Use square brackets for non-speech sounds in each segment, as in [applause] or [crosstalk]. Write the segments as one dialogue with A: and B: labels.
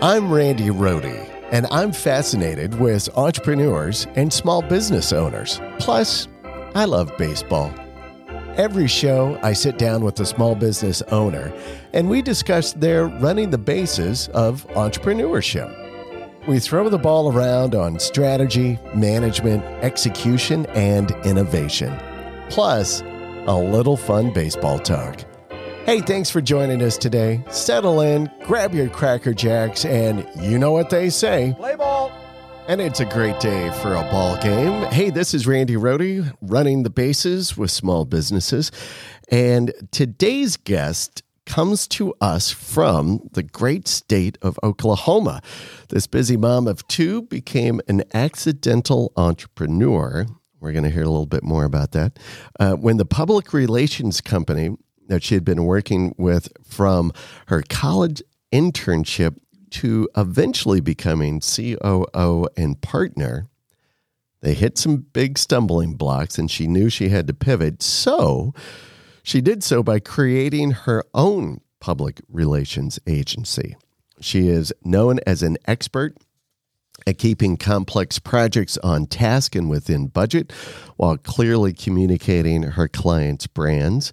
A: I'm Randy Rohde, and I'm fascinated with entrepreneurs and small business owners. Plus, I love baseball. Every show, I sit down with a small business owner and we discuss their running the bases of entrepreneurship. We throw the ball around on strategy, management, execution, and innovation. Plus, a little fun baseball talk. Hey, thanks for joining us today. Settle in, grab your Cracker Jacks, and you know what they say
B: Play ball.
A: and it's a great day for a ball game. Hey, this is Randy Rohde running the bases with small businesses. And today's guest comes to us from the great state of Oklahoma. This busy mom of two became an accidental entrepreneur. We're going to hear a little bit more about that. Uh, when the public relations company that she had been working with from her college internship to eventually becoming COO and partner, they hit some big stumbling blocks and she knew she had to pivot. So she did so by creating her own public relations agency. She is known as an expert at keeping complex projects on task and within budget while clearly communicating her clients' brands.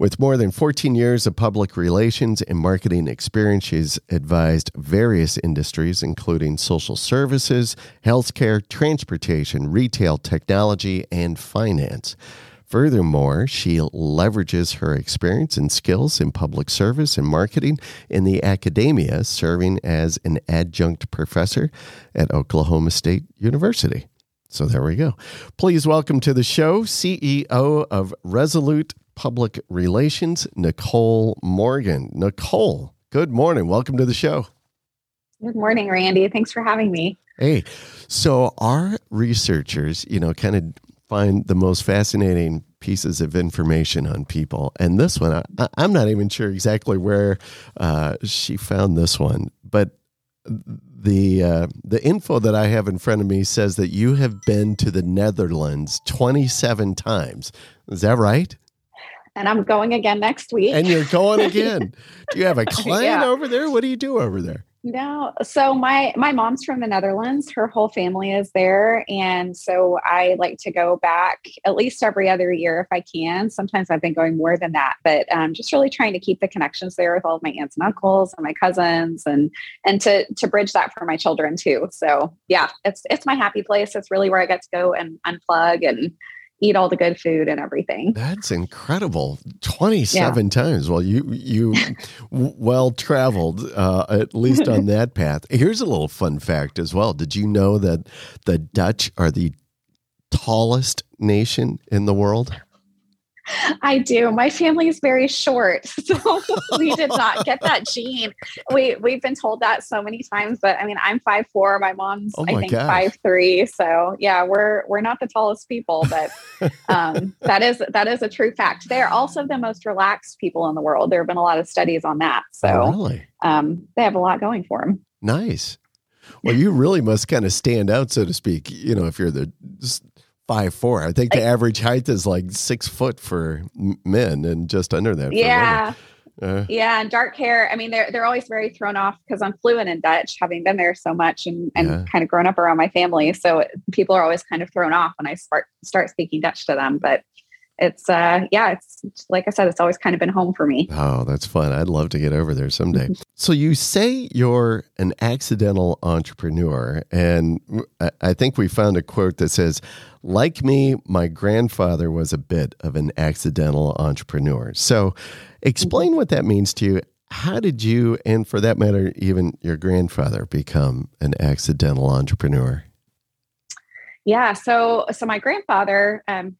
A: With more than 14 years of public relations and marketing experience, she's advised various industries, including social services, healthcare, transportation, retail, technology, and finance. Furthermore, she leverages her experience and skills in public service and marketing in the academia, serving as an adjunct professor at Oklahoma State University. So there we go. Please welcome to the show CEO of Resolute Public Relations, Nicole Morgan. Nicole, good morning. Welcome to the show.
C: Good morning, Randy. Thanks for having me.
A: Hey, so our researchers, you know, kind of find the most fascinating pieces of information on people. And this one, I, I'm not even sure exactly where uh, she found this one, but the uh, the info that I have in front of me says that you have been to the Netherlands 27 times. Is that right?
C: And I'm going again next week.
A: And you're going [laughs] again. do you have a client
C: Yeah.
A: over there? What do you do over there?
C: no, so my my mom's from the Netherlands. Her whole family is there, and so I like to go back at least every other year if I can. Sometimes I've been going more than that, but um, just really trying to keep the connections there with all of my aunts and uncles and my cousins, and and to to bridge that for my children too. So yeah, it's it's my happy place. It's really where I get to go and unplug and eat all the good food and everything.
A: That's incredible. 27 times. Well, you you [laughs] well traveled uh, at least on that path. Here's a little fun fact as well. Did you know that the Dutch are the tallest nation in the world?
C: I do. My family is very short, [laughs] so we did not get that [laughs] gene. We we've been told that so many times, but I mean, I'm five four. My mom's
A: Oh
C: I think
A: gosh.
C: five three. So yeah, we're we're not the tallest people, but [laughs] um, that is that is a true fact. They're also the most relaxed people in the world. There have been a lot of studies on that, so
A: Oh, really?
C: um, they have a lot going for them.
A: Nice. Well, you really must kind of stand out, so to speak. You know, if you're the five four, I think the average height is like six foot for men, and just under that. for.
C: Yeah.
A: Uh,
C: Yeah, and dark hair. I mean, they're they're always very thrown off because I'm fluent in Dutch, having been there so much and, and
A: Yeah.
C: kind of grown up around my family. So people are always kind of thrown off when I start start speaking Dutch to them. But it's uh yeah, it's like I said, it's always kind of been home for me.
A: Oh, that's fun. I'd love to get over there someday. [laughs] so you say you're an accidental entrepreneur, and I- think we found a quote that says, "Like me, my grandfather was a bit of an accidental entrepreneur." So, explain what that means to you. How did you, and for that matter, even your grandfather, become an accidental entrepreneur?
C: Yeah. So so my grandfather um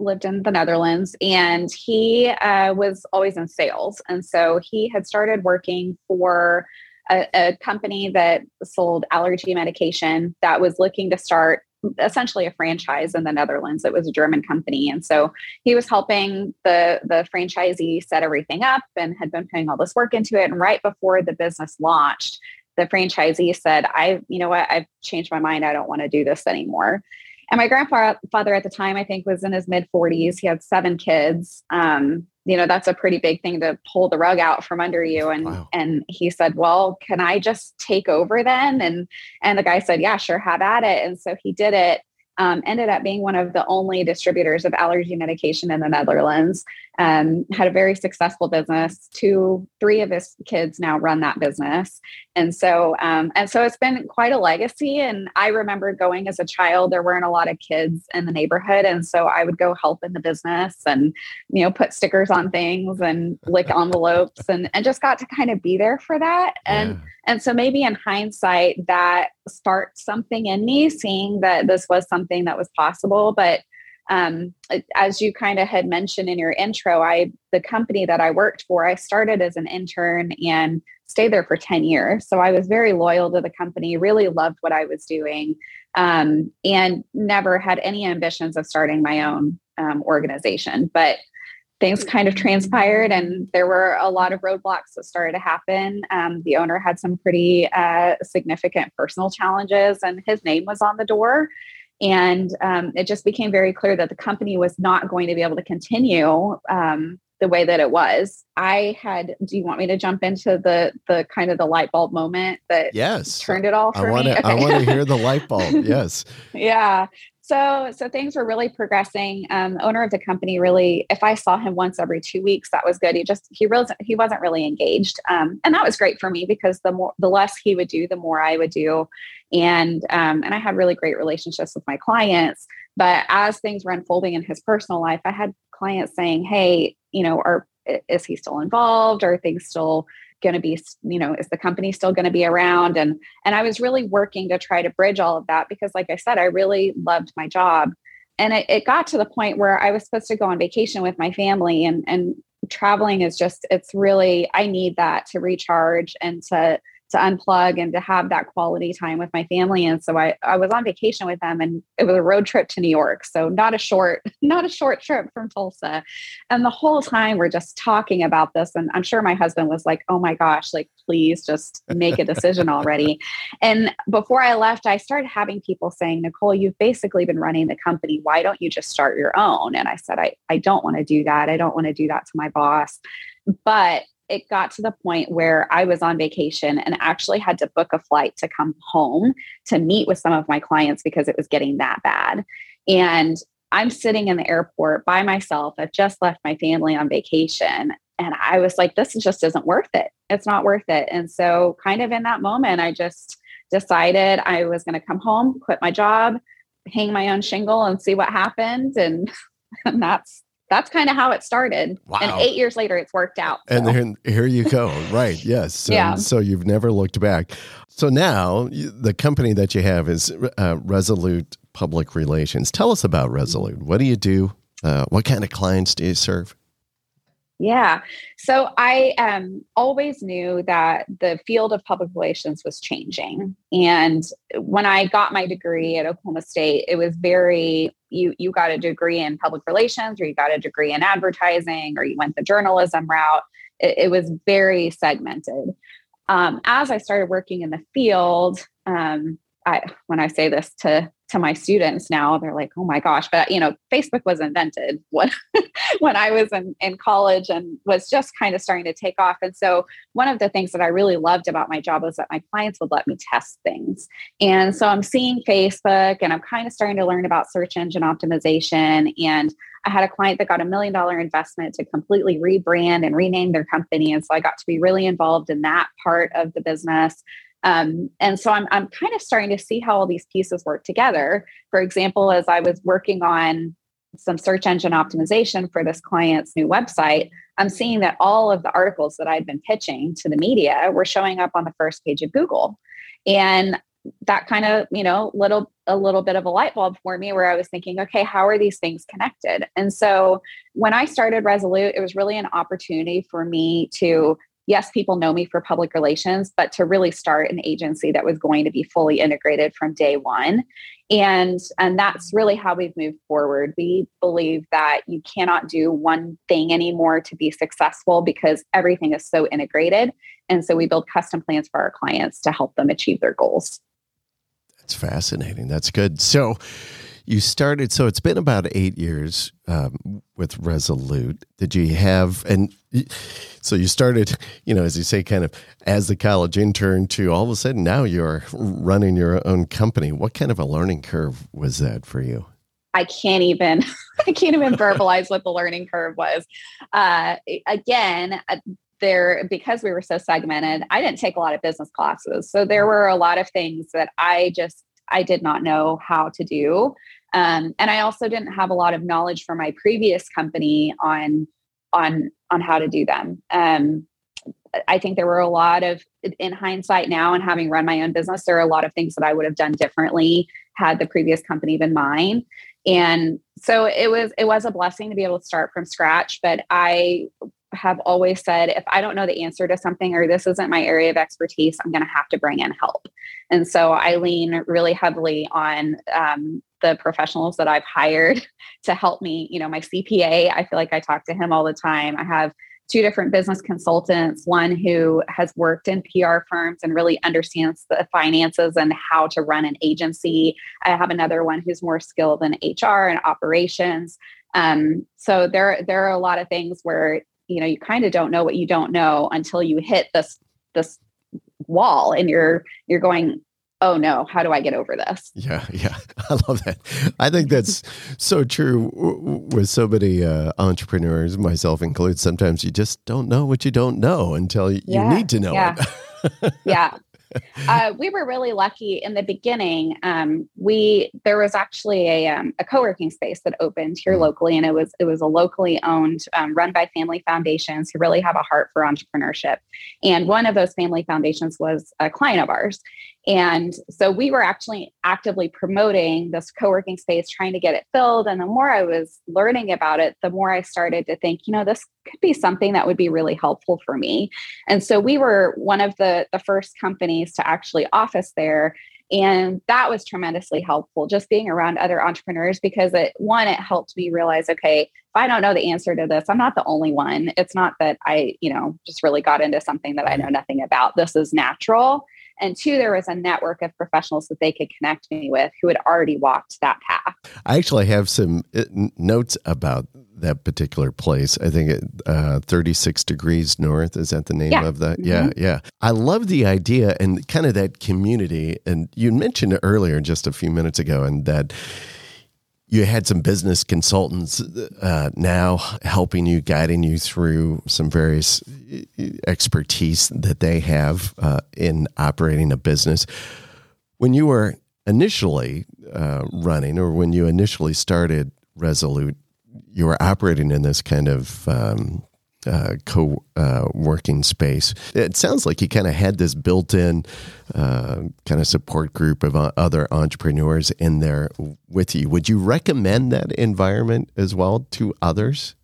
C: lived in the Netherlands and he uh, was always in sales. And so he had started working for a, a company that sold allergy medication that was looking to start essentially a franchise in the Netherlands. It was a German company. And so he was helping the the franchisee set everything up and had been putting all this work into it. And right before the business launched, the franchisee said, I, you know what, I've changed my mind. I don't want to do this anymore. And my grandfather at the time, I think, was in his mid 40s. He had seven kids. Um, you know that's a pretty big thing to pull the rug out from under you and wow. and he said well can i just take over then and and the guy said yeah sure have at it and so he did it um, ended up being one of the only distributors of allergy medication in the Netherlands. Um, had a very successful business. Two, three of his kids now run that business, and so um, and so it's been quite a legacy. And I remember going as a child. There weren't a lot of kids in the neighborhood, and so I would go help in the business and you know put stickers on things and lick [laughs] envelopes and and just got to kind of be there for that. And yeah. and so maybe in hindsight that sparked something in me, seeing that this was something that was possible, but um, as you kind of had mentioned in your intro, I the company that I worked for, I started as an intern and stayed there for 10 years. So I was very loyal to the company, really loved what I was doing, um, and never had any ambitions of starting my own um, organization. But things kind of transpired and there were a lot of roadblocks that started to happen um, the owner had some pretty uh, significant personal challenges and his name was on the door and um, it just became very clear that the company was not going to be able to continue um, the way that it was. I had. Do you want me to jump into the the kind of the light bulb moment that
A: yes
C: turned it all for
A: I wanna,
C: me?
A: Okay. I want to hear [laughs] the light bulb. Yes.
C: yeah. So so things were really progressing. Um, owner of the company really, if I saw him once every two weeks, that was good. He just he really he wasn't really engaged, um, and that was great for me because the more the less he would do, the more I would do and um, and I had really great relationships with my clients. But as things were unfolding in his personal life, I had clients saying, "Hey, you know, is he still involved? Are things still going to be you know is the company still going to be around? And and i was really working to try to bridge all of that because like i said i really loved my job. And it, it got to the point where i was supposed to go on vacation with my family and and traveling is just it's really i need that to recharge and to to unplug and to have that quality time with my family. And so I, I was on vacation with them and it was a road trip to New York. So not a short, [laughs] not a short trip from Tulsa. And the whole time we're just talking about this. And I'm sure my husband was like, oh my gosh, like, please just make a decision already. [laughs] and before I left, I started having people saying, Nicole, you've basically been running the company. Why don't you just start your own? And I said, I, I don't want to do that. I don't want to do that to my boss. But it got to the point where I was on vacation and actually had to book a flight to come home to meet with some of my clients because it was getting that bad. And I'm sitting in the airport by myself. I've just left my family on vacation. And I was like, this just isn't worth it. It's not worth it. And so, kind of in that moment, I just decided I was going to come home, quit my job, hang my own shingle, and see what happened. And, and [laughs] that's that's kind of how it started. Wow. And eight years later, it's worked out.
A: So. And then here you go. right. Yes. So, yeah. So you've never looked back. So now the company that you have is uh, Resolute Public Relations. Tell us about Resolute. What do you do? Uh, what kind of clients do you serve?
C: Yeah. So I um, always knew that the field of public relations was changing. And when I got my degree at Oklahoma State, it was very you you got a degree in public relations or you got a degree in advertising or you went the journalism route. It, it was very segmented. Um, as I started working in the field, um, I, when I say this to to my students now they're like oh my gosh but you know facebook was invented when [laughs] when i was in, in college and was just kind of starting to take off. And so one of the things that i really loved about my job was that my clients would let me test things. And so i'm seeing facebook and i'm kind of starting to learn about search engine optimization. And i had a client that got a million dollar investment to completely rebrand and rename their company. And so i got to be really involved in that part of the business um, and so I'm, I'm kind of starting to see how all these pieces work together. For example, as I was working on some search engine optimization for this client's new website, I'm seeing that all of the articles that I'd been pitching to the media were showing up on the first page of Google. And that kind of, you know, little a little bit of a light bulb for me where I was thinking, okay, how are these things connected? And so when I started Resolute, it was really an opportunity for me to yes, people know me for public relations, but to really start an agency that was going to be fully integrated from day one. And, and that's really how we've moved forward. We believe that you cannot do one thing anymore to be successful because everything is so integrated. And so we build custom plans for our clients to help them achieve their goals.
A: That's fascinating. That's good. So, you started, so it's been about eight years um, with Resolute. Did you have, and so you started, you know, as you say, kind of as the college intern to all of a sudden now you're running your own company. What kind of a learning curve was that for you?
C: I can't even [laughs] I can't even verbalize what the learning curve was. Uh, again, uh, there because we were so segmented, I didn't take a lot of business classes, so there were a lot of things that I just I did not know how to do, um, and I also didn't have a lot of knowledge from my previous company on on on how to do them. Um, I think there were a lot of, in hindsight now, and having run my own business, there are a lot of things that I would have done differently had the previous company been mine and so it was it was a blessing to be able to start from scratch but i have always said if i don't know the answer to something or this isn't my area of expertise i'm going to have to bring in help and so i lean really heavily on um, the professionals that i've hired [laughs] to help me you know my cpa i feel like i talk to him all the time i have two different business consultants one who has worked in PR firms and really understands the finances and how to run an agency. I have another one who's more skilled in HR and operations. Um, so there, there are a lot of things where you know you kind of don't know what you don't know until you hit this this wall and you're you're going oh no, how do I get over this?
A: Yeah, [laughs] yeah. I love that. I think that's so true with so many uh, entrepreneurs, myself included. Sometimes you just don't know what you don't know until you yeah, need to know
C: yeah.
A: it. [laughs]
C: yeah. Uh, we were really lucky in the beginning. Um, we there was actually a um, a co working space that opened here mm-hmm. locally, and it was it was a locally owned, um, run by family foundations who really have a heart for entrepreneurship. And one of those family foundations was a client of ours, and so we were actually actively promoting this co working space, trying to get it filled. And the more I was learning about it, the more I started to think, you know, this could be something that would be really helpful for me. And so we were one of the, the first companies to actually office there. And that was tremendously helpful, just being around other entrepreneurs because it, one, it helped me realize, okay, if I don't know the answer to this, I'm not the only one. It's not that I, you know, just really got into something that I know nothing about. This is natural. And two, there was a network of professionals that they could connect me with who had already walked that path.
A: I actually have some uh, notes about that particular place. I think it, uh, 36 degrees north. Is that the name
C: yeah.
A: of that? Mm-hmm. Yeah, yeah. I love the idea and kind of that community. And you mentioned it earlier just a few minutes ago, and that you had some business consultants uh, now helping you, guiding you through some various uh, expertise that they have uh, in operating a business. When you were initially uh, running, or when you initially started Resolute, you were operating in this kind of um, uh, co uh, working space. It sounds like you kind of had this built in uh, kind of support group of uh, other entrepreneurs in there with you. Would you recommend that environment as well to others?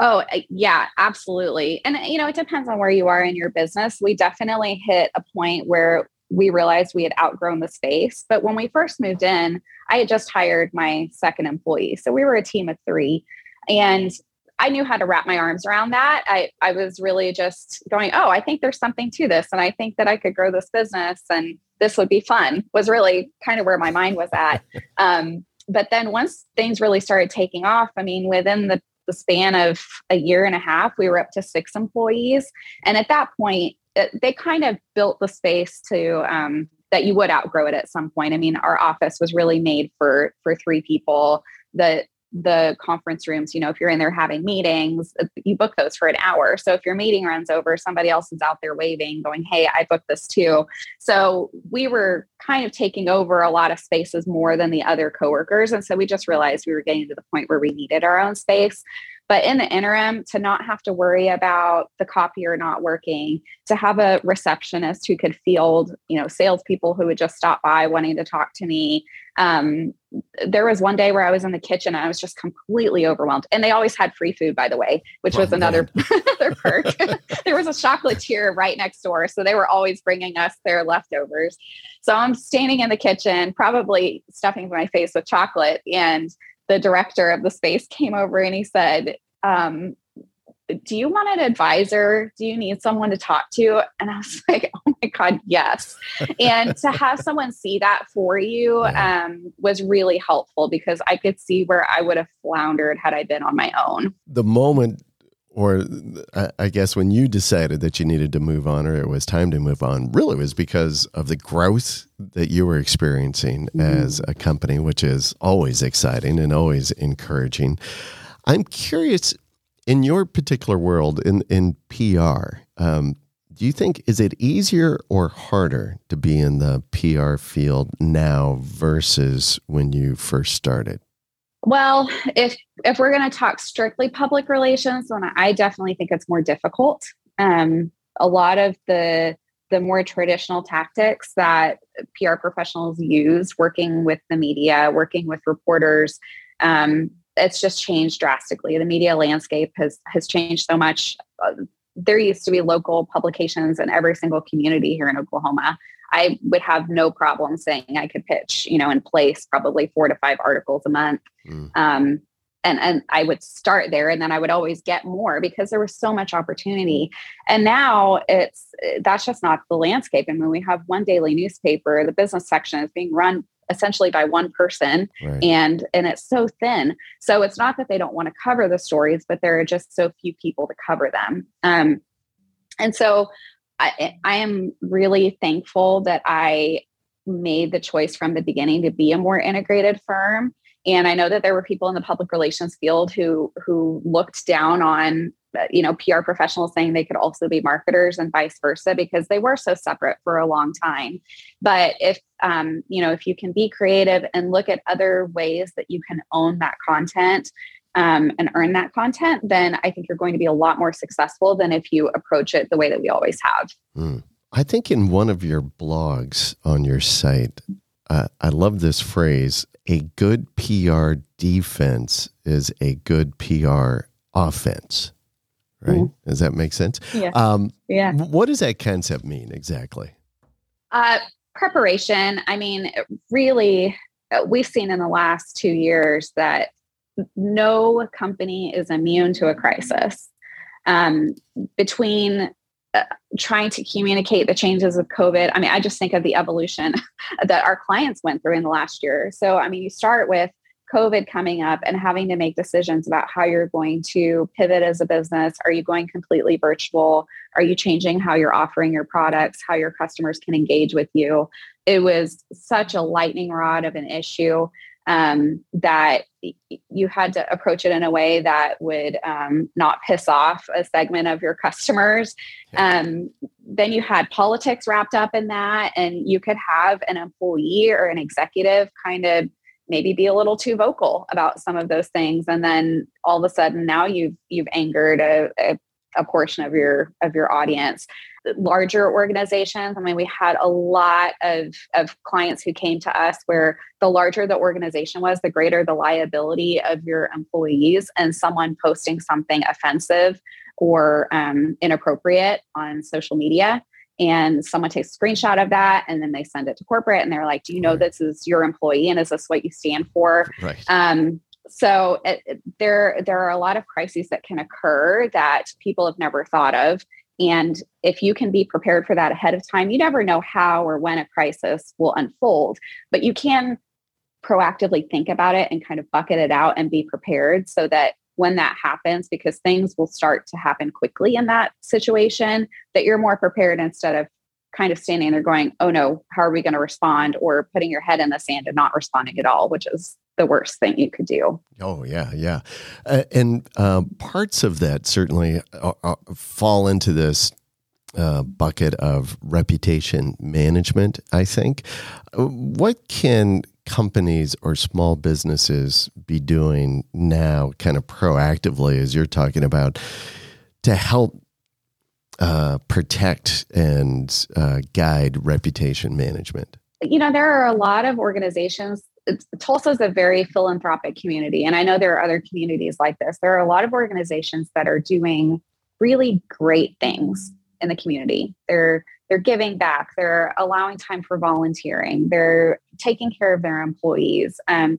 C: Oh, uh, yeah, absolutely. And, you know, it depends on where you are in your business. We definitely hit a point where we realized we had outgrown the space. But when we first moved in, I had just hired my second employee. So we were a team of three. And I knew how to wrap my arms around that. I, I was really just going, oh, I think there's something to this. And I think that I could grow this business and this would be fun, was really kind of where my mind was at. [laughs] Um, but then once things really started taking off, I mean, within the, the span of a year and a half, we were up to six employees. And at that point, it, they kind of built the space to um, that you would outgrow it at some point. I mean, our office was really made for for three people. The the conference rooms, you know, if you're in there having meetings, uh, you book those for an hour. So if your meeting runs over, somebody else is out there waving, going, Hey, I booked this too. So we were kind of taking over a lot of spaces more than the other coworkers. And so we just realized we were getting to the point where we needed our own space. But in the interim, to not have to worry about the copier not working, to have a receptionist who could field, you know, salespeople who would just stop by wanting to talk to me. Um, there was one day where I was in the kitchen and I was just completely overwhelmed. And they always had free food, by the way, which was another [laughs] [laughs] another perk. [laughs] there was a chocolatier right next door, so they were always bringing us their leftovers. So I'm standing in the kitchen, probably stuffing my face with chocolate, and the director of the space came over and he said, um, do you want an advisor? Do you need someone to talk to? And I was [laughs] like, oh my God, yes. and to have [laughs] someone see that for you yeah. um, was really helpful because I could see where I would have floundered had I been on my own.
A: The moment, or I guess when you decided that you needed to move on or it was time to move on, really was because of the growth that you were experiencing mm-hmm. as a company, which is always exciting and always encouraging. I'm curious in your particular world in in PR, um, do you think is it easier or harder to be in the PR field now versus when you first started?
C: Well, if if we're going to talk strictly public relations, then I definitely think it's more difficult. Um, a lot of the the more traditional tactics that PR professionals use, working with the media, working with reporters, um, it's just changed drastically. The media landscape has has changed so much. Uh, there used to be local publications in every single community here in Oklahoma. I would have no problem saying I could pitch, you know, in place probably four to five articles a month. Mm. Um, and and I would start there, and then I would always get more because there was so much opportunity. And now it's that's just not the landscape. I mean, we have one daily newspaper. The business section is being run essentially by one person right. and and it's so thin so it's not that they don't want to cover the stories but there are just so few people to cover them um, and so I, I am really thankful that i made the choice from the beginning to be a more integrated firm. And i know that there were people in the public relations field who who looked down on you know pr professionals saying they could also be marketers and vice versa because they were so separate for a long time. But if um, you know if you can be creative and look at other ways that you can own that content um, and earn that content then i think you're going to be a lot more successful than if you approach it the way that we always have
A: mm. i think in one of your blogs on your site uh, i love this phrase a good pr defense is a good pr offense right? Mm-hmm. Does that make sense?
C: Yeah. Um, yeah.
A: What does that concept mean exactly?
C: Uh, preparation. I mean, really, uh, we've seen in the last two years that no company is immune to a crisis. Um, between uh, trying to communicate the changes of COVID, I mean, I just think of the evolution [laughs] that our clients went through in the last year. So, I mean, you start with COVID coming up and having to make decisions about how you're going to pivot as a business. Are you going completely virtual? Are you changing how you're offering your products, how your customers can engage with you? It was such a lightning rod of an issue um, that you had to approach it in a way that would um, not piss off a segment of your customers. Um, then you had politics wrapped up in that, and you could have an employee or an executive kind of maybe be a little too vocal about some of those things. And then all of a sudden now you've you've angered a, a, a portion of your of your audience larger organizations. I mean we had a lot of of clients who came to us where the larger the organization was the greater the liability of your employees and someone posting something offensive or um, inappropriate on social media. And someone takes a screenshot of that and then they send it to corporate and they're like do you know this is your employee and is this what you stand for?
A: Right.
C: um, so it, it, there there are a lot of crises that can occur that people have never thought of and if you can be prepared for that ahead of time you never know how or when a crisis will unfold but you can proactively think about it and kind of bucket it out and be prepared so that when that happens because things will start to happen quickly in that situation that you're more prepared instead of kind of standing there going oh no how are we going to respond? or putting your head in the sand and not responding at all which is the worst thing you could do
A: oh yeah yeah uh, and uh, parts of that certainly uh, uh fall into this uh, bucket of reputation management i think what can companies or small businesses be doing now, kind of proactively, as you're talking about, to help uh, protect and uh, guide reputation management?
C: You know, there are a lot of organizations. Tulsa is a very philanthropic community, and I know there are other communities like this. There are a lot of organizations that are doing really great things in the community. They're they're giving back they're allowing time for volunteering they're taking care of their employees um,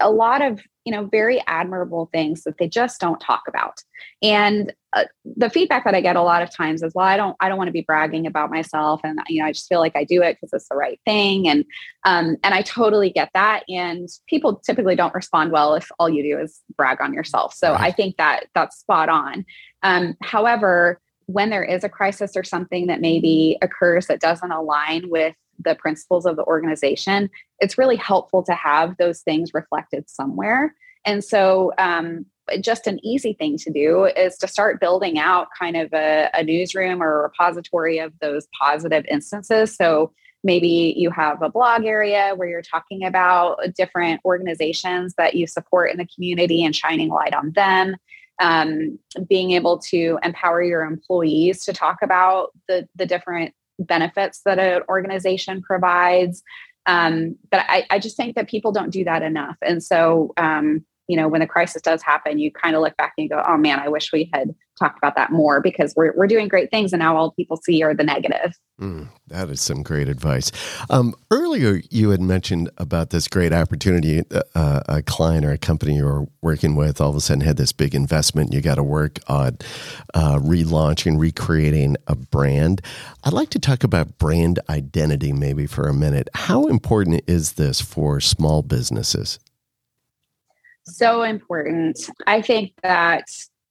C: a lot of you know very admirable things that they just don't talk about and uh, the feedback that I get a lot of times is, well, I don't, I don't want to be bragging about myself, and you know, I just feel like I do it because it's the right thing, and um, and I totally get that. And people typically don't respond well if all you do is brag on yourself. So right. I think that that's spot on. Um, however, when there is a crisis or something that maybe occurs that doesn't align with the principles of the organization, it's really helpful to have those things reflected somewhere. And so, um, just an easy thing to do is to start building out kind of a, a newsroom or a repository of those positive instances. So, maybe you have a blog area where you're talking about different organizations that you support in the community and shining light on them um, being able to empower your employees to talk about the, the different benefits that an organization provides. Um, but I, I, just think that people don't do that enough. And so, um, you know, when the crisis does happen, you kind of look back and you go, oh man, I wish we had talked about that more because we're, we're doing great things and now all people see are the negative.
A: Mm, that is some great advice. Um, earlier, you had mentioned about this great opportunity. Uh, uh, a client or a company you were working with all of a sudden had this big investment. You got to work on uh, relaunching, recreating a brand. I'd like to talk about brand identity maybe for a minute. How important is this for small businesses?
C: So important. I think that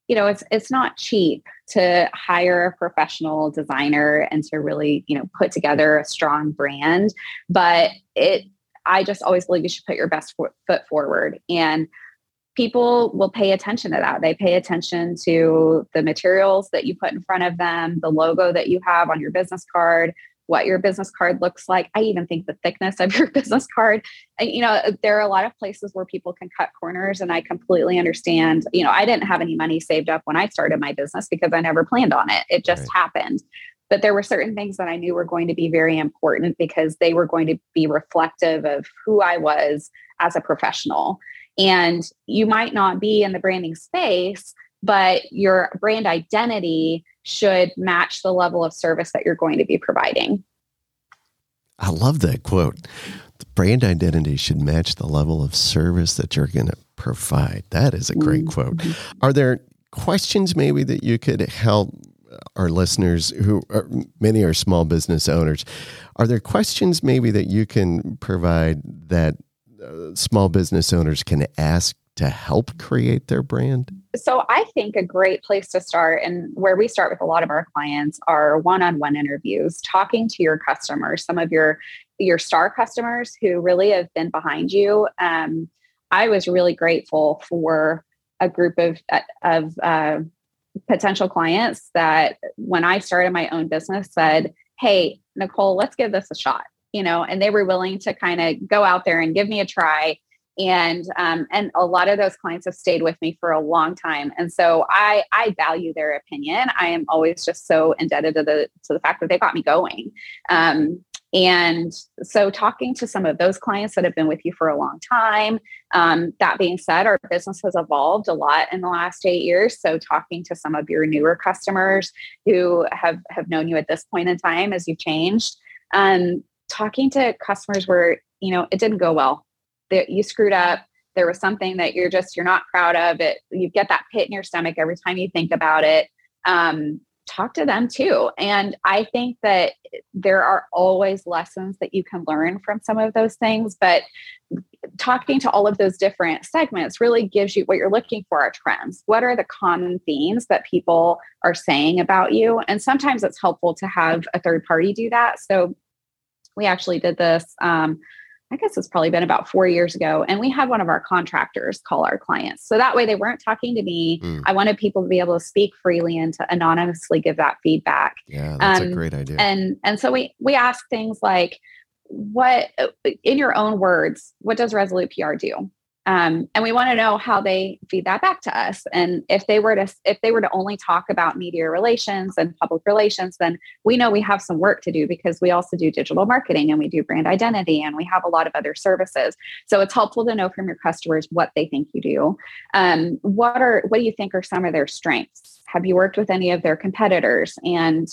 C: you know it's it's not cheap to hire a professional designer and to really you know put together a strong brand but it i just always believe you should put your best foot forward and people will pay attention to that they pay attention to the materials that you put in front of them the logo that you have on your business card what your business card looks like. I even think the thickness of [laughs] your business card. You know, there are a lot of places where people can cut corners, and I completely understand. You know, I didn't have any money saved up when I started my business because I never planned on it, it just right. happened. But there were certain things that I knew were going to be very important because they were going to be reflective of who I was as a professional. And you might not be in the branding space, but your brand identity should match the level of service that you're going to be providing.
A: I love that quote. The brand identity should match the level of service that you're going to provide. That is a great mm-hmm. quote. Are there questions maybe that you could help our listeners who are, many are small business owners? Are there questions maybe that you can provide that uh, small business owners can ask to help create their brand?
C: So, I think a great place to start, and where we start with a lot of our clients, are one-on-one interviews, talking to your customers, some of your your star customers who really have been behind you. Um, I was really grateful for a group of of uh, potential clients that, when I started my own business, said, "Hey, Nicole, let's give this a shot." You know, and they were willing to kind of go out there and give me a try and um, and a lot of those clients have stayed with me for a long time. And so i i value their opinion. I am always just so indebted to the to the fact that they got me going. Um, and so talking to some of those clients that have been with you for a long time um, that being said our business has evolved a lot in the last eight years. So talking to some of your newer customers who have have known you at this point in time as you've changed um, talking to customers where you know it didn't go well that you screwed up. There was something that you're just you're not proud of. It you get that pit in your stomach every time you think about it. Um, talk to them too. And i think that there are always lessons that you can learn from some of those things but talking to all of those different segments really gives you what you're looking for are trends. What are the common themes that people are saying about you? And sometimes it's helpful to have a third party do that. So we actually did this um, I guess it's probably been about four years ago. And we had one of our contractors call our clients. So that way they weren't talking to me. Mm. I wanted people to be able to speak freely and to anonymously give that feedback.
A: Yeah, that's um, a great idea.
C: And and so we we ask things like, what in your own words, what does Resolute PR do? Um, and we want to know how they feed that back to us. And if they were to if they were to only talk about media relations and public relations then we know we have some work to do because we also do digital marketing and we do brand identity and we have a lot of other services. So it's helpful to know from your customers what they think you do. Um, what are what do you think are some of their strengths? Have you worked with any of their competitors? And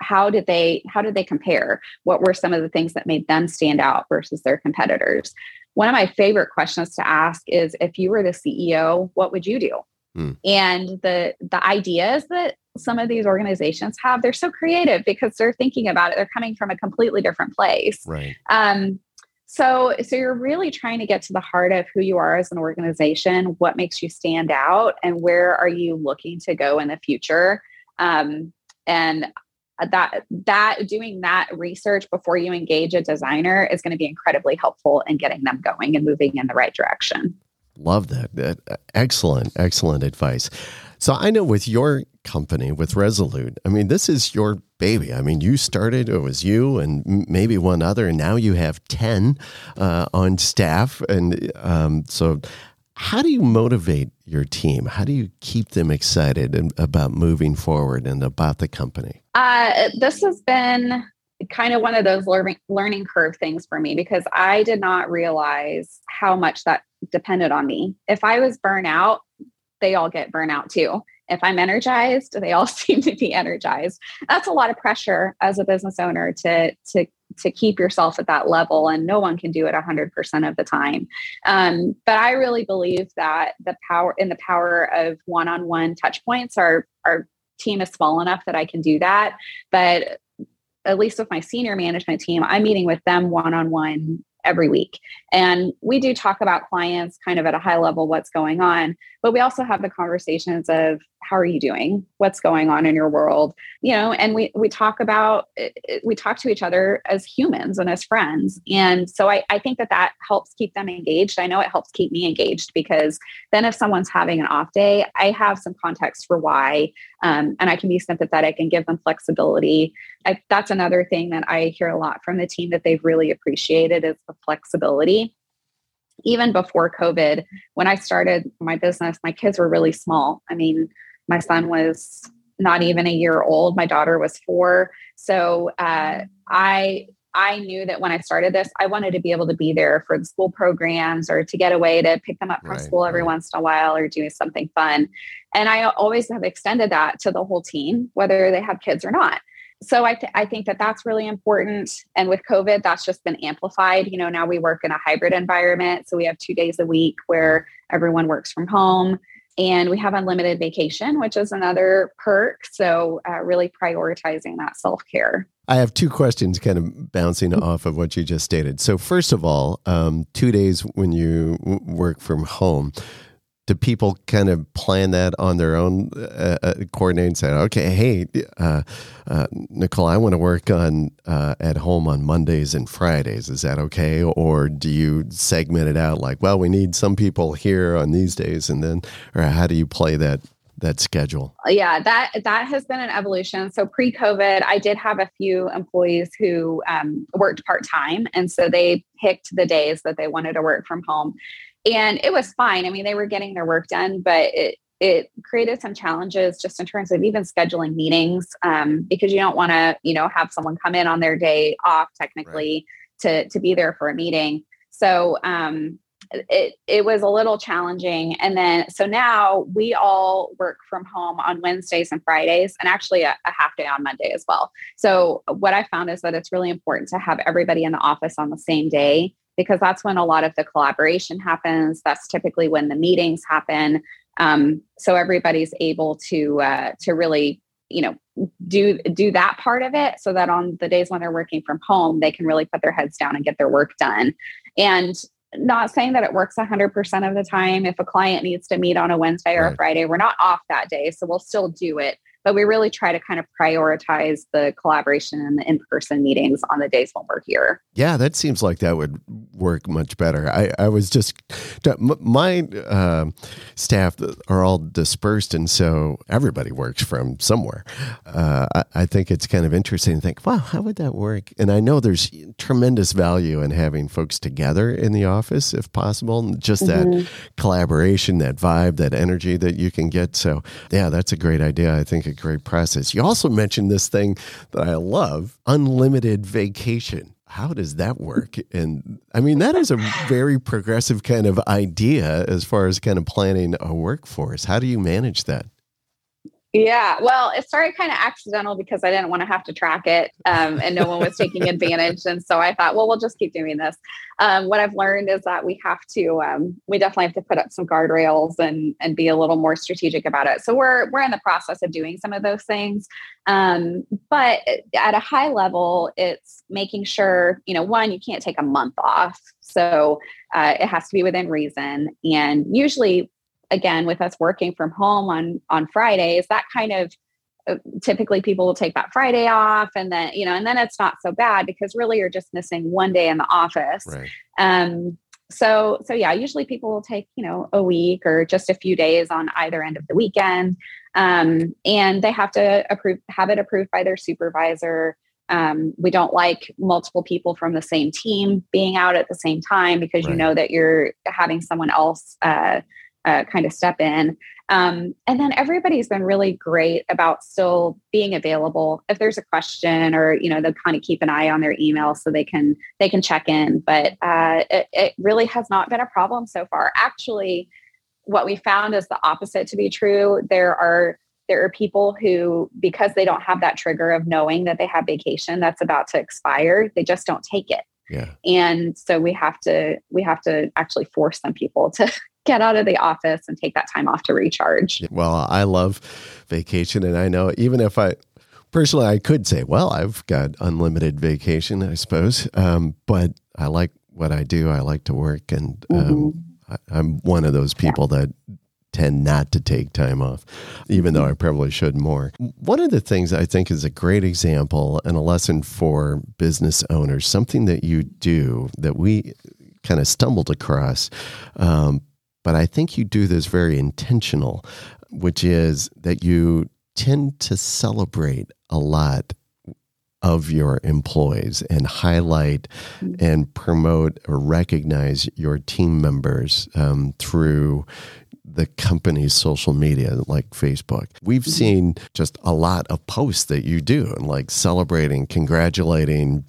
C: how did they how did they compare what were some of the things that made them stand out versus their competitors one of my favorite questions to ask is if you were the CEO, what would you do? Hmm. And the the ideas that some of these organizations have, they're so creative because they're thinking about it. They're coming from a completely different place.
A: Right.
C: Um, so, so you're really trying to get to the heart of who you are as an organization, what makes you stand out, and where are you looking to go in the future. Um, and that that doing that research before you engage a designer is going to be incredibly helpful in getting them going and moving in the right direction.
A: Love that. Excellent, excellent advice. So I know with your company, with Resolute, I mean, this is your baby. I mean, you started, it was you and maybe one other, and now you have 10 uh, on staff. And um, so, how do you motivate your team? How do you keep them excited and, about moving forward and about the company?
C: Uh, this has been kind of one of those learning learning curve things for me because I did not realize how much that depended on me. If I was burnout, they all get burnout too. If I'm energized, they all [laughs] seem to be energized. That's a lot of pressure as a business owner to to to keep yourself at that level, and no one can do it 100% of the time. Um, but I really believe that the power in the power of one-on-one touch points. Our our team is small enough that I can do that, but at least with my senior management team, I'm meeting with them one-on-one every week. And we do talk about clients kind of at a high level, what's going on, but we also have the conversations of how are you doing? What's going on in your world? You know, and we we talk about we talk to each other as humans and as friends. And so I, I think that that helps keep them engaged. I know it helps keep me engaged because then if someone's having an off day, I have some context for why, um, and I can be sympathetic and give them flexibility. I, that's another thing that I hear a lot from the team that they've really appreciated is the flexibility even before COVID, when I started my business, my kids were really small. I mean, my son was not even a year old. My daughter was four. So uh, I I knew that when I started this, I wanted to be able to be there for the school programs or to get away to pick them up from right, school every right. once in a while or do something fun. And I always have extended that to the whole team, whether they have kids or not. So I, th- I think that that's really important. And with COVID, that's just been amplified. You know, now we work in a hybrid environment. So we have two days a week where everyone works from home and we have unlimited vacation, which is another perk. So, uh, really prioritizing that self care.
A: I have two questions kind of bouncing mm-hmm. off of what you just stated. So, first of all, um, two days when you work from home, do people kind of plan that on their own, uh, uh, coordinate and say, okay, hey, uh, uh, Nicole, I want to work on uh, at home on Mondays and Fridays. Is that okay? Or do you segment it out like, well, we need some people here on these days, and then, or how do you play that that schedule?
C: Yeah, that that has been an evolution. So pre-COVID, I did have a few employees who um, worked part time, and so they picked the days that they wanted to work from home and it was fine. I mean, they were getting their work done, but it it created some challenges just in terms of even scheduling meetings um, because you don't want to you know have someone come in on their day off technically right. to to be there for a meeting. So um, it it was a little challenging and then so now we all work from home on wednesdays and fridays and actually a, a, half day on monday as well so what i found is that it's really important to have everybody in the office on the same day because that's when a lot of the collaboration happens. That's typically when the meetings happen. Um, so everybody's able to uh, to really you know do do that part of it so that on the days when they're working from home they can really put their heads down and get their work done and not saying that it works 100% of the time if a client needs to meet on a wednesday or right. a friday we're not off that day so we'll still do it but we really try to kind of prioritize the collaboration and the in-person meetings on the days when we're here.
A: Yeah that seems like that would work much better. I, I was just my uh, staff are all dispersed and so everybody works from somewhere. Uh, I, I, think it's kind of interesting to think wow how would that work? And i know there's tremendous value in having folks together in the office if possible just that mm-hmm. collaboration that vibe that energy that you can get. So yeah that's a great idea. I think great process. You also mentioned this thing that I love unlimited vacation. How does that work? And I mean, that is a very progressive kind of idea as far as kind of planning a workforce. How do you manage that?
C: Yeah, well, it started kind of accidental because I didn't want to have to track it, um, and no one was taking [laughs] advantage. And so I thought, well, we'll just keep doing this. Um, what I've learned is that we have to, um, we definitely have to put up some guardrails and and be a little more strategic about it. So we're we're in the process of doing some of those things, um, but at a high level, it's making sure you know, one, you can't take a month off, so uh, it has to be within reason, and usually again with us working from home on on fridays that kind of uh, typically people will take that friday off and then you know and then it's not so bad because really you're just missing one day in the office right. um so so yeah usually people will take you know a week or just a few days on either end of the weekend um, and they have to approve have it approved by their supervisor um, we don't like multiple people from the same team being out at the same time because right. you know that you're having someone else uh, uh, kind of step in. Um, and then everybody's been really great about still being available if there's a question or you know they'll kind of keep an eye on their email so they can they can check in. But uh, it, it really has not been a problem so far. Actually, what we found is the opposite to be true. There are there are people who because they don't have that trigger of knowing that they have vacation that's about to expire they just don't take it
A: yeah
C: and so we have to we have to actually force some people to get out of the office and take that time off to recharge.
A: Well, I love vacation. And I know even if I personally, I could say, well, I've got unlimited vacation, I suppose. Um, but I like what I do. I like to work. And um, mm-hmm. I, am one of those people yeah. that tend not to take time off, even though I probably should more. One of the things I think is a great example and a lesson for business owners, something that you do that we kind of stumbled across, um, but I think you do this very intentional, which is that you tend to celebrate a lot of your employees and highlight mm-hmm. and promote or recognize your team members um, through the company's social media like Facebook. We've mm-hmm. seen just a lot of posts that you do and like celebrating, congratulating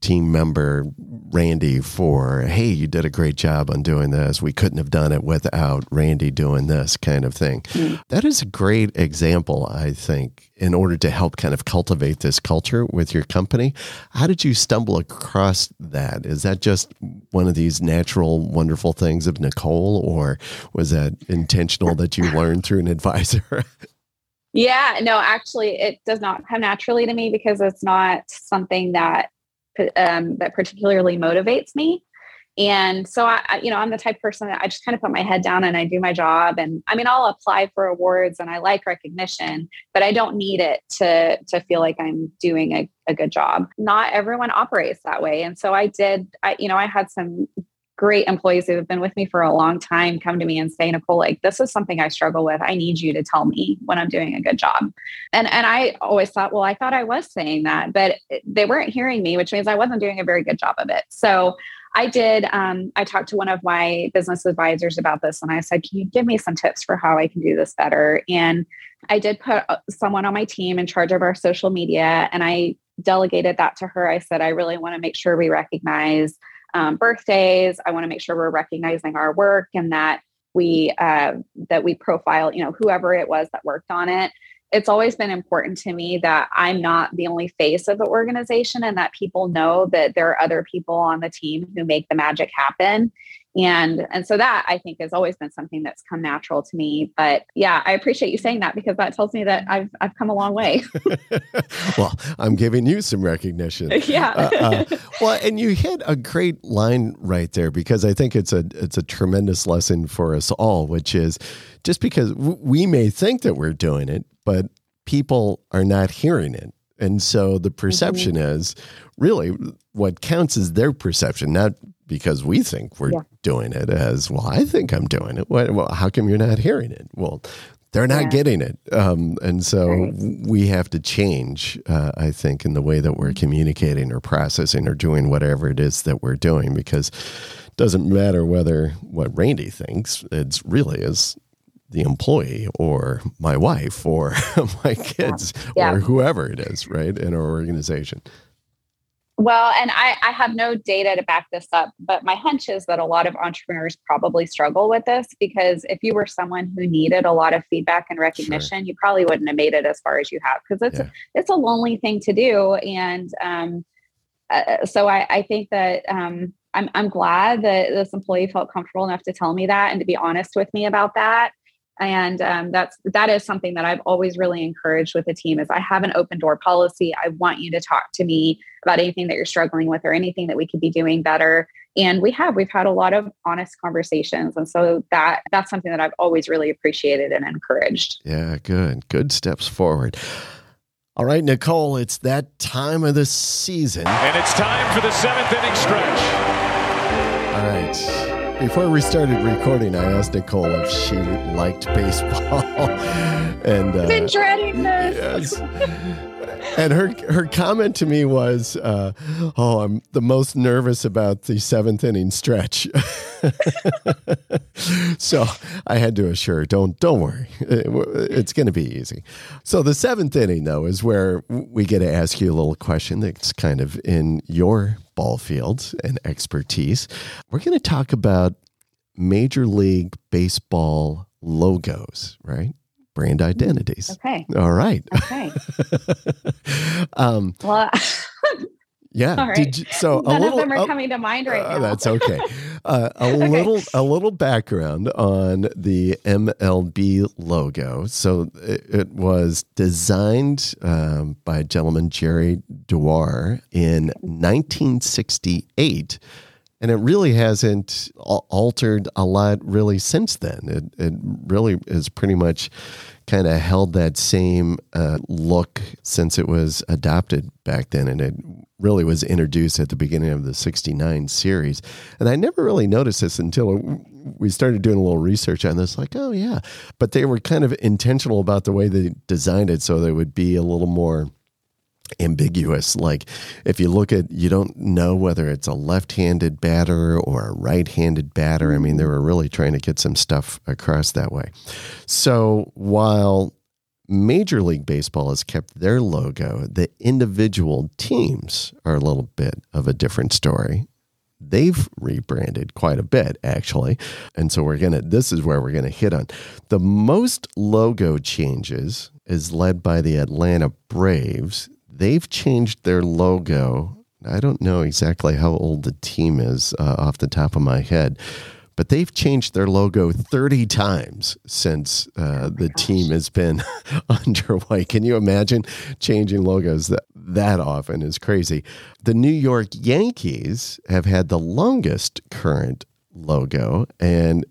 A: team member Randy for, hey, you did a great job on doing this. We couldn't have done it without Randy doing this kind of thing. Mm. That is a great example, I think, in order to help kind of cultivate this culture with your company. How did you stumble across that? Is that just one of these natural, wonderful things of Nicole, or was that intentional that you learned through an advisor? [laughs]
C: Yeah, no, actually, it does not come naturally to me because it's not something that um, that particularly motivates me. And so I, you know, I'm the type of person that I just kind of put my head down and I do my job. And I mean, I'll apply for awards and I like recognition, but I don't need it to to feel like I'm doing a, a good job. Not everyone operates that way. And so I did, I, you know, I had some great employees who have been with me for a long time come to me and say, Nicole, like this is something I struggle with. I need you to tell me when I'm doing a good job. And and I always thought, well, I thought I was saying that, but they weren't hearing me, which means I wasn't doing a very good job of it. So I did. Um, I talked to one of my business advisors about this, and I said, "Can you give me some tips for how I can do this better?" And I did put uh, someone on my team in charge of our social media, and I delegated that to her. I said, "I really want to make sure we recognize." Um, birthdays. I want to make sure we're recognizing our work and that we uh, that we profile, you know, whoever it was that worked on it. It's always been important to me that I'm not the only face of the organization and that people know that there are other people on the team who make the magic happen and and so that i think has always been something that's come natural to me. But yeah i appreciate you saying that because that tells me that i've i've come a long way. [laughs] [laughs]
A: Well i'm giving you some recognition. [laughs]
C: Yeah. Uh,
A: uh, well and you hit a great line right there because i think it's a it's a tremendous lesson for us all which is just because we may think that we're doing it but people are not hearing it. And so the perception mm-hmm. is really what counts is their perception, not because we think we're yeah. doing it as well. I think I'm doing it. Well, how come you're not hearing it? Well, they're not yeah. getting it. Um, and so right. we have to change, uh, I think, in the way that we're communicating or processing or doing whatever it is that we're doing because it doesn't matter whether what Randy thinks, it's really is the employee or my wife or [laughs] my kids yeah. Yeah. or whoever it is, right, in our organization.
C: Well, and I, I have no data to back this up, but my hunch is that a lot of entrepreneurs probably struggle with this because if you were someone who needed a lot of feedback and recognition, sure. you probably wouldn't have made it as far as you have because it's yeah. a, it's a lonely thing to do. And um, uh, so I, I think that um, I'm I'm glad that this employee felt comfortable enough to tell me that and to be honest with me about that and um, that's that is something that i've always really encouraged with the team is i have an open door policy i want you to talk to me about anything that you're struggling with or anything that we could be doing better and we have we've had a lot of honest conversations and so that that's something that i've always really appreciated and encouraged
A: yeah good good steps forward all right, Nicole, it's that time of the season.
B: And it's time for the seventh inning stretch.
A: All right. Before we started recording, I asked Nicole if she liked baseball, [laughs]
C: and uh, been dreading this. Yes.
A: And her her comment to me was, uh, "Oh, I'm the most nervous about the seventh inning stretch." [laughs] so I had to assure, "Don't don't worry, it's going to be easy." So the seventh inning, though, is where we get to ask you a little question that's kind of in your ball fields and expertise. We're going to talk about Major League Baseball logos, right? Brand identities.
C: Okay.
A: All right.
C: Okay. [laughs] um, well, [laughs]
A: yeah.
C: All right. You, so None a little, of them are coming to mind right uh, now.
A: That's okay. [laughs] Uh, a okay. little a little background on the MLB logo. So it, it was designed um, by a gentleman Jerry Dior in 1968 and it really hasn't altered a lot really since then. It, it really is pretty much kind of held that same uh, look since it was adopted back then. And it really was introduced at the beginning of the 69 series. And I never really noticed this until we started doing a little research on this, like, oh, yeah. But they were kind of intentional about the way they designed it so they would be a little more ambiguous. Like if you look at, you don't know whether it's a left handed batter or a right handed batter. I mean, they were really trying to get some stuff across that way. So while Major League Baseball has kept their logo, the individual teams are a little bit of a different story. They've rebranded quite a bit, actually. And so we're going to, this is where we're going to hit on. The most logo changes is led by the Atlanta Braves they've changed their logo. I don't know exactly how old the team is uh, off the top of my head, but they've changed their logo 30 times since uh, oh the gosh. team has been [laughs] underway. Can you imagine changing logos that, that often is crazy. The New York Yankees have had the longest current logo, and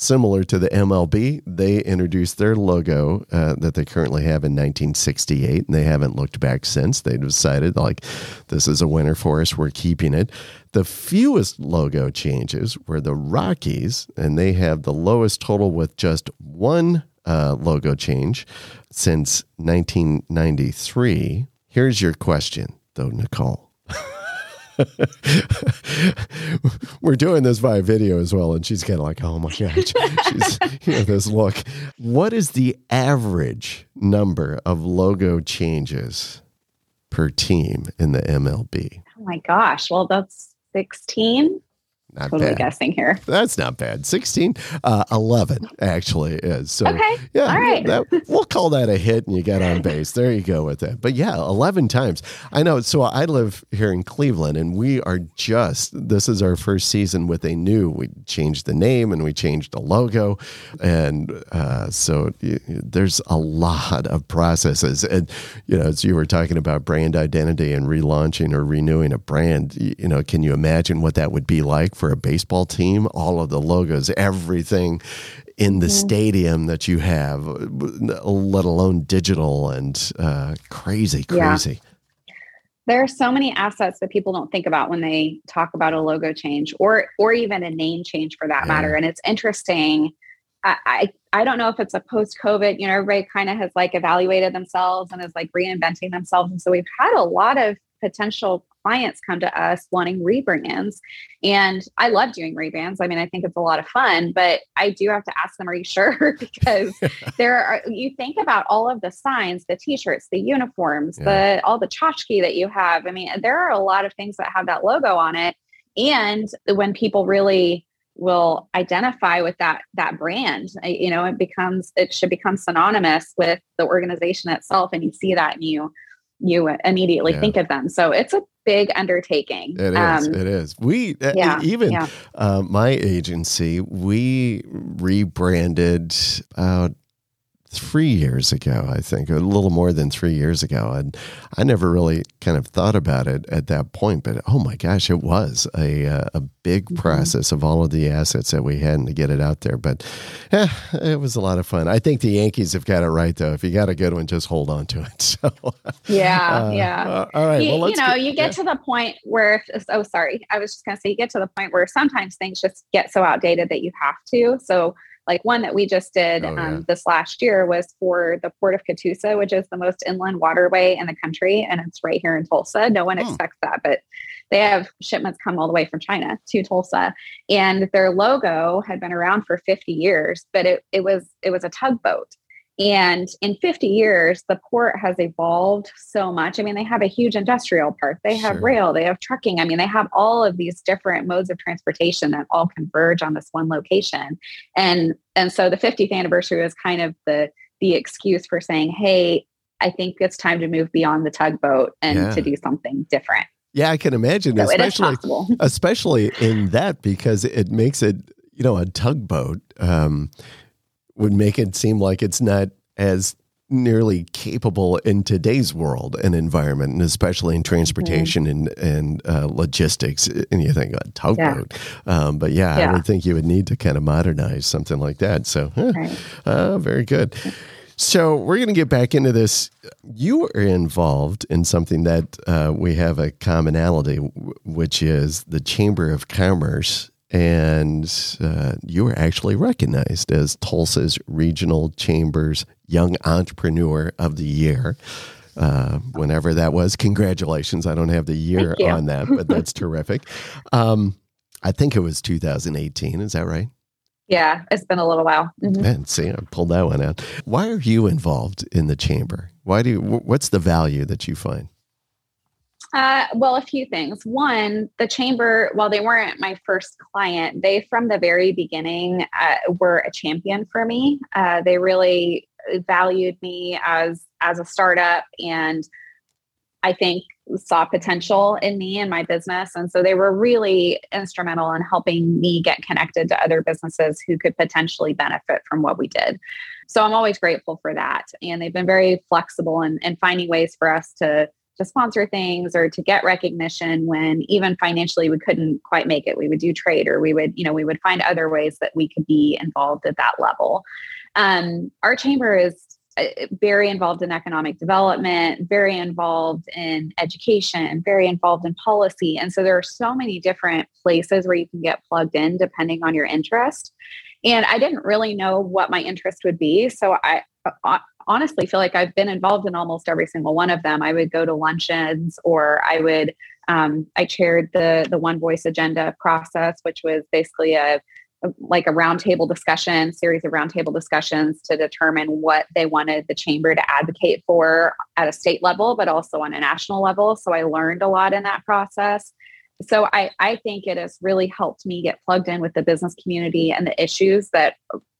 A: Similar to the MLB, they introduced their logo uh, that they currently have in 1968, and they haven't looked back since. They decided, like, this is a winner for us, we're keeping it. The fewest logo changes were the Rockies, and they have the lowest total with just one uh, logo change since 1993. Here's your question, though, Nicole. [laughs] [laughs] We're doing this via video as well, and she's kind of like, "Oh my god!" [laughs] She's you know this look. What is the average number of logo changes per team in the MLB?
C: Oh my gosh! Well, that's sixteen. Not totally bad. guessing here.
A: That's not bad. 16, uh, 11 actually is. So,
C: okay.
A: yeah,
C: All right.
A: that, we'll call that a hit and you get on base. There you go with that. But yeah, 11 times. I know. So I live here in Cleveland and we are just, this is our first season with a new, we changed the name and we changed the logo. And uh, so there's a lot of processes. And, you know, as you were talking about brand identity and relaunching or renewing a brand, you know, can you imagine what that would be like? for a baseball team, all of the logos, everything in the mm-hmm. stadium that you have, let alone digital and uh, crazy, crazy.
C: Yeah. There are so many assets that people don't think about when they talk about a logo change or or even a name change for that yeah. matter. And it's interesting. I, I, I don't know if it's a post COVID, you know, everybody kind of has like evaluated themselves and is like reinventing themselves. And so we've had a lot of potential clients come to us wanting rebrands. And I love doing rebrands. I mean, I think it's a lot of fun, but I do have to ask them, are you sure? [laughs] because [laughs] there are, you think about all of the signs, the t-shirts, the uniforms, yeah. the, all the tchotchke that you have. I mean, there are a lot of things that have that logo on it. And when people really will identify with that that brand eh, you know it becomes it should become synonymous with the organization itself and you see that and you you immediately yeah. think of them so it's a big undertaking
A: it is um, it is we yeah, even yeah. Uh, my agency we rebranded about three years ago, I think, a little more than three years ago. And I never really kind of thought about it at that point, but oh my gosh, it was a, uh, a big mm-hmm. process of all of the assets that we had and to get it out there. But yeah, it was a lot of fun. I think the Yankees have got it right, though. If you got a good one, just hold on to it. [laughs] So,
C: yeah, uh, yeah.
A: Uh, all right.
C: You,
A: well,
C: you know, get, you get yeah. to the point where, oh, sorry, I was just going to say, you get to the point where sometimes things just get so outdated that you have to. So, like one that we just did oh, yeah. um, this last year was for the Port of Catoosa, which is the most inland waterway in the country. And it's right here in Tulsa. No one hmm. expects that, but they have shipments come all the way from China to Tulsa. And their logo had been around for 50 years, but it, it was it was a tugboat. And in 50 years, the port has evolved so much. I mean, they have a huge industrial park, they have sure. rail, they have trucking. I mean, they have all of these different modes of transportation that all converge on this one location. And and so the 50th anniversary was kind of the the excuse for saying, hey, I think it's time to move beyond the tugboat and yeah. to do something different.
A: Yeah, I can imagine, so especially especially in that because it makes it, you know, a tugboat. Um, would make it seem like it's not as nearly capable in today's world and environment, and especially in transportation mm-hmm. and and uh, logistics. And you think a tugboat, yeah. Um, but yeah, yeah, I would think you would need to kind of modernize something like that. So, right. uh, very good. So we're going to get back into this. You are involved in something that uh, we have a commonality, which is the Chamber of Commerce and uh, you were actually recognized as Tulsa's Regional Chambers Young Entrepreneur of the Year. Uh, whenever that was, congratulations! I don't have the year on that, but [laughs] that's terrific. Um, I think it was 2018. Is that right?
C: Yeah, it's been a little while.
A: Mm-hmm. Man, see, I pulled that one out. Why are you involved in the chamber? Why do you, what's the value that you find?
C: Uh, well, a few things. One, the chamber, while they weren't my first client, they from the very beginning uh, were a champion for me. Uh, they really valued me as as a startup, and I think saw potential in me and my business, and so they were really instrumental in helping me get connected to other businesses who could potentially benefit from what we did. So I'm always grateful for that, and they've been very flexible in, in finding ways for us to to sponsor things or to get recognition when even financially we couldn't quite make it. We would do trade or we would you know we would find other ways that we could be involved at that level. Um, our chamber is uh, very involved in economic development very involved in education very involved in policy. And so there are so many different places where you can get plugged in depending on your interest. And i didn't really know what my interest would be. So i uh, honestly feel like I've been involved in almost every single one of them. I would go to luncheons or I would um, I chaired the the One Voice Agenda process, which was basically a, like a roundtable discussion, series of roundtable discussions to determine what they wanted the chamber to advocate for at a state level, but also on a national level. So I learned a lot in that process. So I, I think it has really helped me get plugged in with the business community and the issues that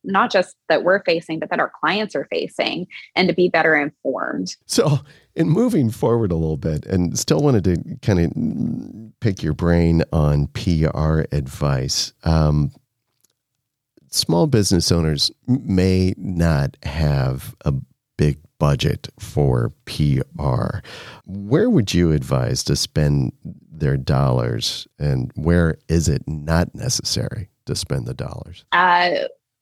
C: not just that we're facing, but that our clients are facing and to be better informed.
A: So, in moving forward a little bit, and still wanted to kind of pick your brain on PR advice. Um, small business owners may not have a big budget for PR. Where would you advise to spend their dollars, and where is it not necessary to spend the dollars?
C: Uh,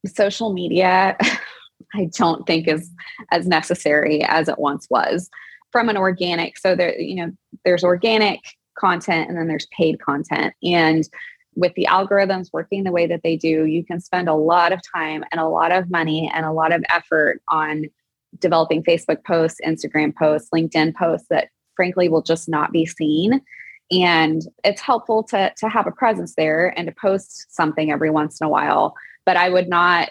C: social media, [laughs] I don't think is as necessary as it once was from an organic. So there, you know, there's organic content and then there's paid content. And with the algorithms working the way that they do, you can spend a lot of time and a lot of money and a lot of effort on developing Facebook posts, Instagram posts, LinkedIn posts that frankly will just not be seen. And it's helpful to, to have a presence there and to post something every once in a while. But I would not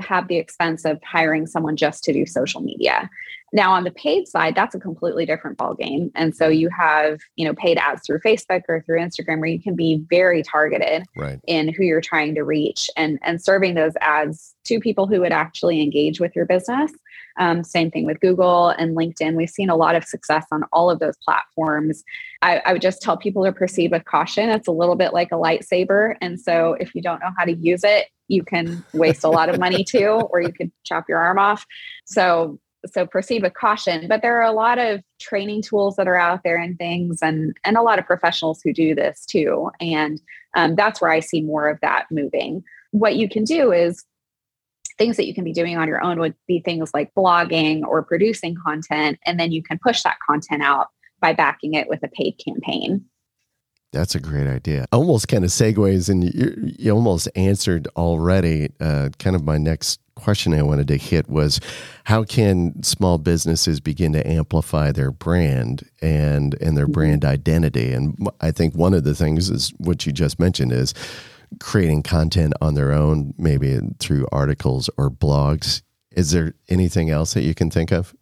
C: have the expense of hiring someone just to do social media. Now on the paid side, that's a completely different ballgame. And so you have, you know, paid ads through Facebook or through Instagram where you can be very targeted
A: right.
C: in who you're trying to reach and and serving those ads to people who would actually engage with your business. Um, same thing with Google and LinkedIn. We've seen a lot of success on all of those platforms. I, I would just tell people to proceed with caution. It's a little bit like a lightsaber. And so if you don't know how to use it, you can waste a lot of money [laughs] too, or you could chop your arm off. So so proceed with caution but there are a lot of training tools that are out there and things and and a lot of professionals who do this too and um, that's where i see more of that moving what you can do is things that you can be doing on your own would be things like blogging or producing content and then you can push that content out by backing it with a paid campaign
A: that's a great idea. Almost kind of segues, and you, you almost answered already. Uh, kind of my next question I wanted to hit was how can small businesses begin to amplify their brand and and their mm-hmm. brand identity? And I think one of the things is what you just mentioned is creating content on their own, maybe through articles or blogs. Is there anything else that you can think of?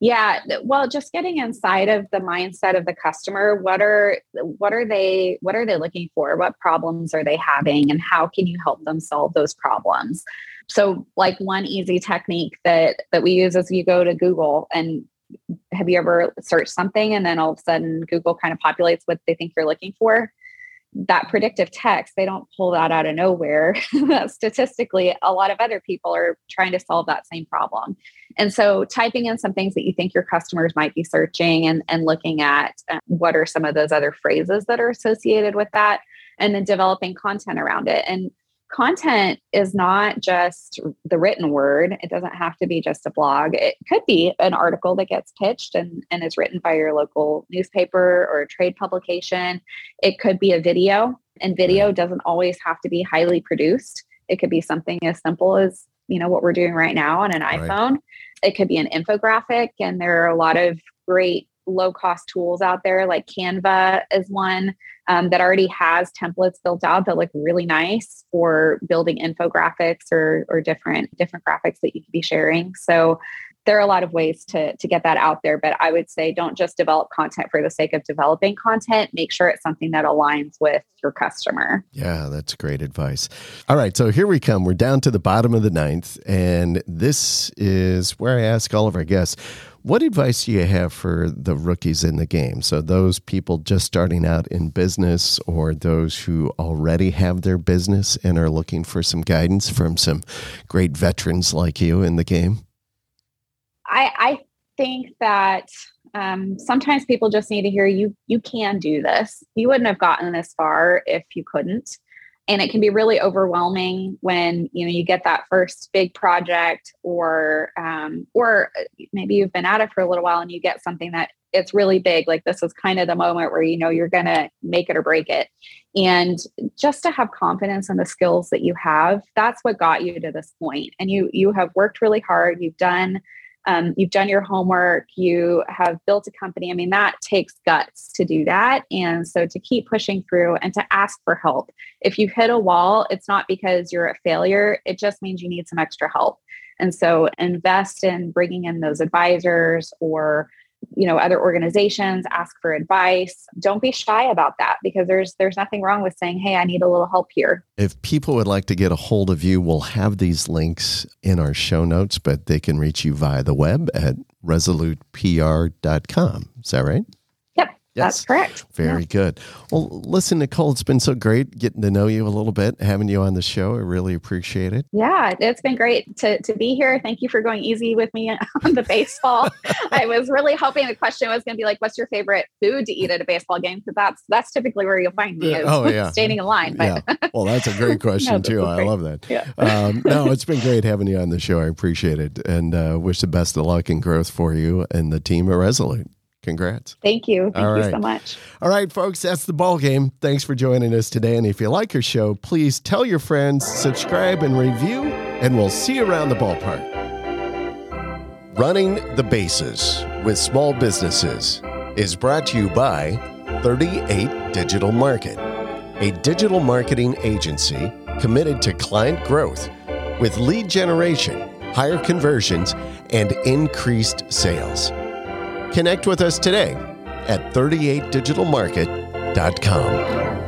C: Yeah, well, just getting inside of the mindset of the customer. What are what are they what are they looking for? What problems are they having and how can you help them solve those problems? So like one easy technique that that we use is you go to Google and have you ever searched something and then all of a sudden Google kind of populates what they think you're looking for? that predictive text, they don't pull that out of nowhere. [laughs] Statistically, a lot of other people are trying to solve that same problem. And so, typing in some things that you think your customers might be searching and, and looking at uh, what are some of those other phrases that are associated with that, and then developing content around it. And content is not just the written word. It doesn't have to be just a blog. It could be an article that gets pitched and, and is written by your local newspaper or trade publication. It could be a video and video doesn't always have to be highly produced. It could be something as simple as you know what we're doing right now on an iphone. Right. it could be an infographic and there are a lot of great low cost tools out there like canva is one um, that already has templates built out that look really nice for building infographics or, or different different graphics that you could be sharing. So there are a lot of ways to, to get that out there, but I would say don't just develop content for the sake of developing content. Make sure it's something that aligns with your customer.
A: Yeah, that's great advice. All right, so here we come. We're down to the bottom of the ninth, and this is where I ask all of our guests what advice do you have for the rookies in the game? So, those people just starting out in business or those who already have their business and are looking for some guidance from some great veterans like you in the game?
C: I, I think that um, sometimes people just need to hear you you can do this you wouldn't have gotten this far if you couldn't and it can be really overwhelming when you know you get that first big project or um, or maybe you've been at it for a little while and you get something that it's really big like this is kind of the moment where you know you're to make it or break it. And just to have confidence in the skills that you have that's what got you to this point. And you you have worked really hard you've done um, you've done your homework, you have built a company. I mean, that takes guts to do that. And so to keep pushing through and to ask for help. If you hit a wall, it's not because you're a failure, it just means you need some extra help. And so invest in bringing in those advisors or you know other organizations ask for advice. Don't be shy about that because there's there's nothing wrong with saying hey i need a little help here.
A: If people would like to get a hold of you we'll have these links in our show notes but they can reach you via the web at resolutepr.com is that right
C: Yes. That's correct.
A: Very yeah. good. Well, listen, Nicole, it's been so great getting to know you a little bit, having you on the show. I really appreciate it.
C: Yeah, it's been great to, to be here. Thank you for going easy with me [laughs] on the baseball. [laughs] I was really hoping the question was going to be like, what's your favorite food to eat at a baseball game? Because that's that's typically where you'll find me. oh, yeah. [laughs] Standing in line.
A: But yeah. Well, that's a great question, no, too. I love that. Yeah. Um, no, it's been great having you on the show. I appreciate it and uh, wish the best of luck and growth for you and the team at Resolute. Congrats.
C: Thank you. Thank All you right. so much.
A: All right, folks, that's the ball game. Thanks for joining us today. And if you like our show, please tell your friends, subscribe, and review, and we'll see you around the ballpark. Running the Bases with Small Businesses is brought to you by 38 Digital Market, a digital marketing agency committed to client growth with lead generation, higher conversions, and increased sales. Connect with us today at 38digitalmarket.com.